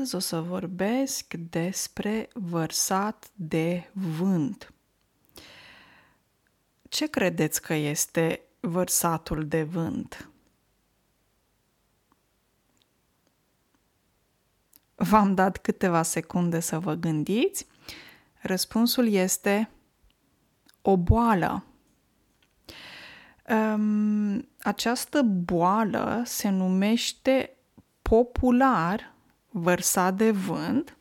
Astăzi o să vorbesc despre vărsat de vânt. Ce credeți că este vărsatul de vânt? V-am dat câteva secunde să vă gândiți. Răspunsul este o boală. Um, această boală se numește popular vărsat de vânt,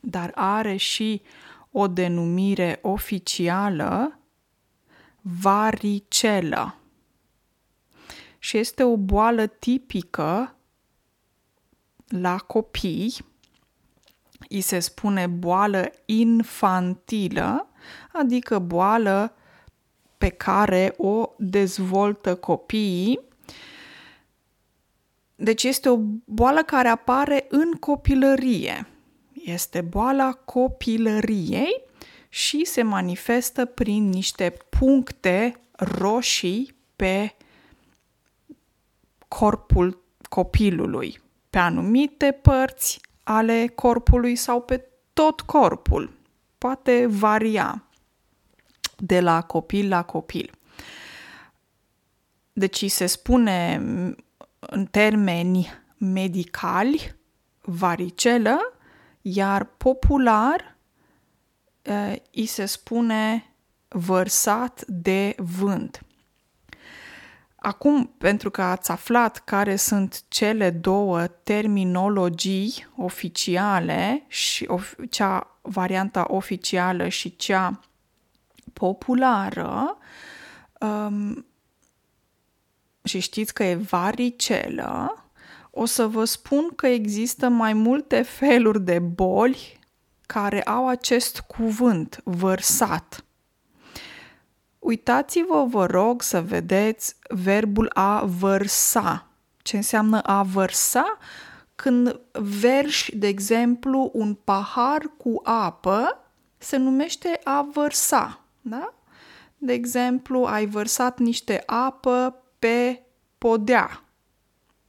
dar are și o denumire oficială, varicelă. Și este o boală tipică la copii, îi se spune boală infantilă, adică boală pe care o dezvoltă copiii. Deci este o boală care apare în copilărie. Este boala copilăriei și se manifestă prin niște puncte roșii pe corpul copilului, pe anumite părți ale corpului sau pe tot corpul. Poate varia de la copil la copil. Deci se spune în termeni medicali varicelă, iar popular îi se spune vărsat de vânt. Acum, pentru că ați aflat care sunt cele două terminologii oficiale, și of- cea varianta oficială și cea populară um, și știți că e varicelă, o să vă spun că există mai multe feluri de boli care au acest cuvânt vărsat. Uitați-vă, vă rog, să vedeți verbul a vărsa. Ce înseamnă a vărsa? Când verși, de exemplu, un pahar cu apă, se numește a vărsa. Da? De exemplu, ai vărsat niște apă pe podea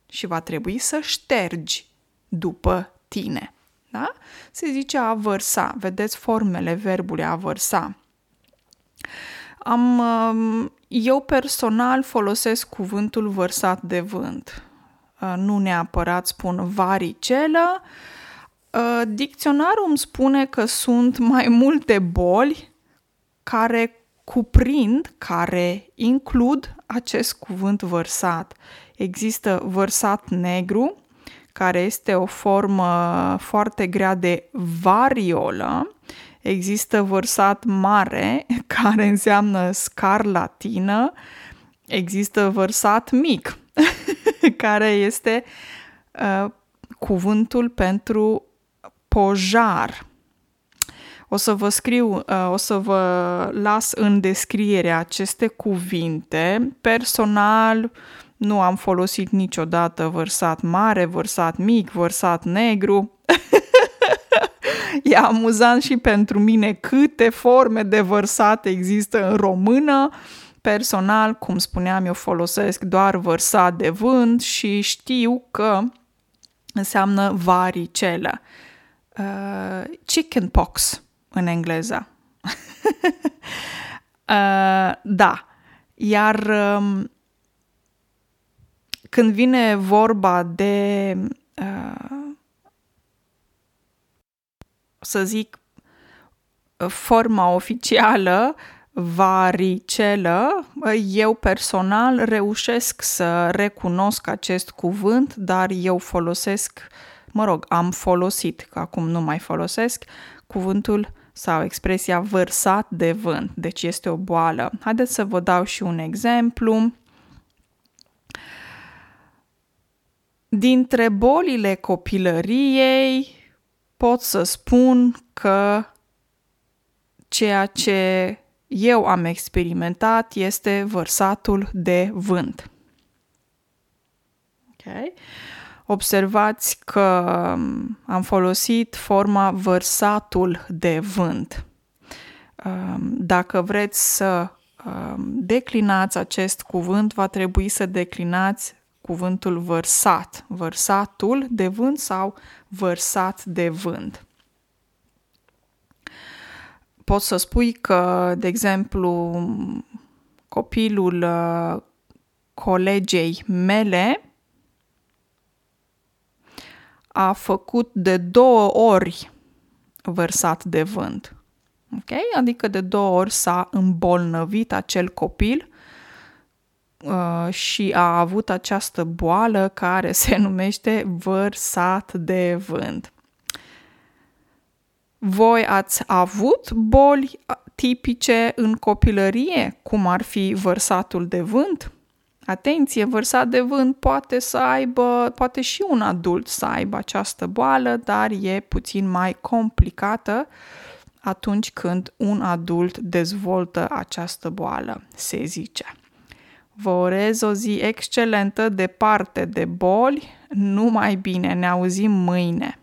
și va trebui să ștergi după tine. Da? Se zice a vărsa. Vedeți formele verbului a vărsa. Am, um, eu personal folosesc cuvântul vărsat de vânt. Uh, nu neapărat spun varicelă. Uh, dicționarul îmi spune că sunt mai multe boli care cuprind, care includ acest cuvânt vărsat. Există vărsat negru, care este o formă foarte grea de variolă. Există vărsat mare, care înseamnă scarlatină. Există vărsat mic, care este uh, cuvântul pentru pojar. O să vă scriu, uh, o să vă las în descriere aceste cuvinte. Personal, nu am folosit niciodată vărsat mare, vărsat mic, vărsat negru. e amuzant și pentru mine câte forme de vărsat există în română. Personal, cum spuneam, eu folosesc doar vărsat de vânt și știu că înseamnă varicelă. Uh, chicken pox în engleză. uh, da. Iar um, când vine vorba de, uh, să zic, forma oficială, varicelă, eu personal reușesc să recunosc acest cuvânt, dar eu folosesc, mă rog, am folosit, că acum nu mai folosesc, cuvântul sau expresia vărsat de vânt, deci este o boală. Haideți să vă dau și un exemplu. Dintre bolile copilăriei pot să spun că ceea ce eu am experimentat este vărsatul de vânt. Okay? Observați că um, am folosit forma vărsatul de vânt. Um, dacă vreți să um, declinați acest cuvânt, va trebui să declinați cuvântul vărsat, vărsatul de vânt sau vărsat de vânt. Poți să spui că, de exemplu, copilul uh, colegei mele a făcut de două ori vărsat de vânt. Ok? Adică de două ori s-a îmbolnăvit acel copil uh, și a avut această boală care se numește vărsat de vânt. Voi ați avut boli tipice în copilărie, cum ar fi vărsatul de vânt? Atenție, vărsat de vânt poate să aibă, poate și un adult să aibă această boală, dar e puțin mai complicată atunci când un adult dezvoltă această boală, se zice. Vă urez o zi excelentă, departe de boli, numai bine, ne auzim mâine!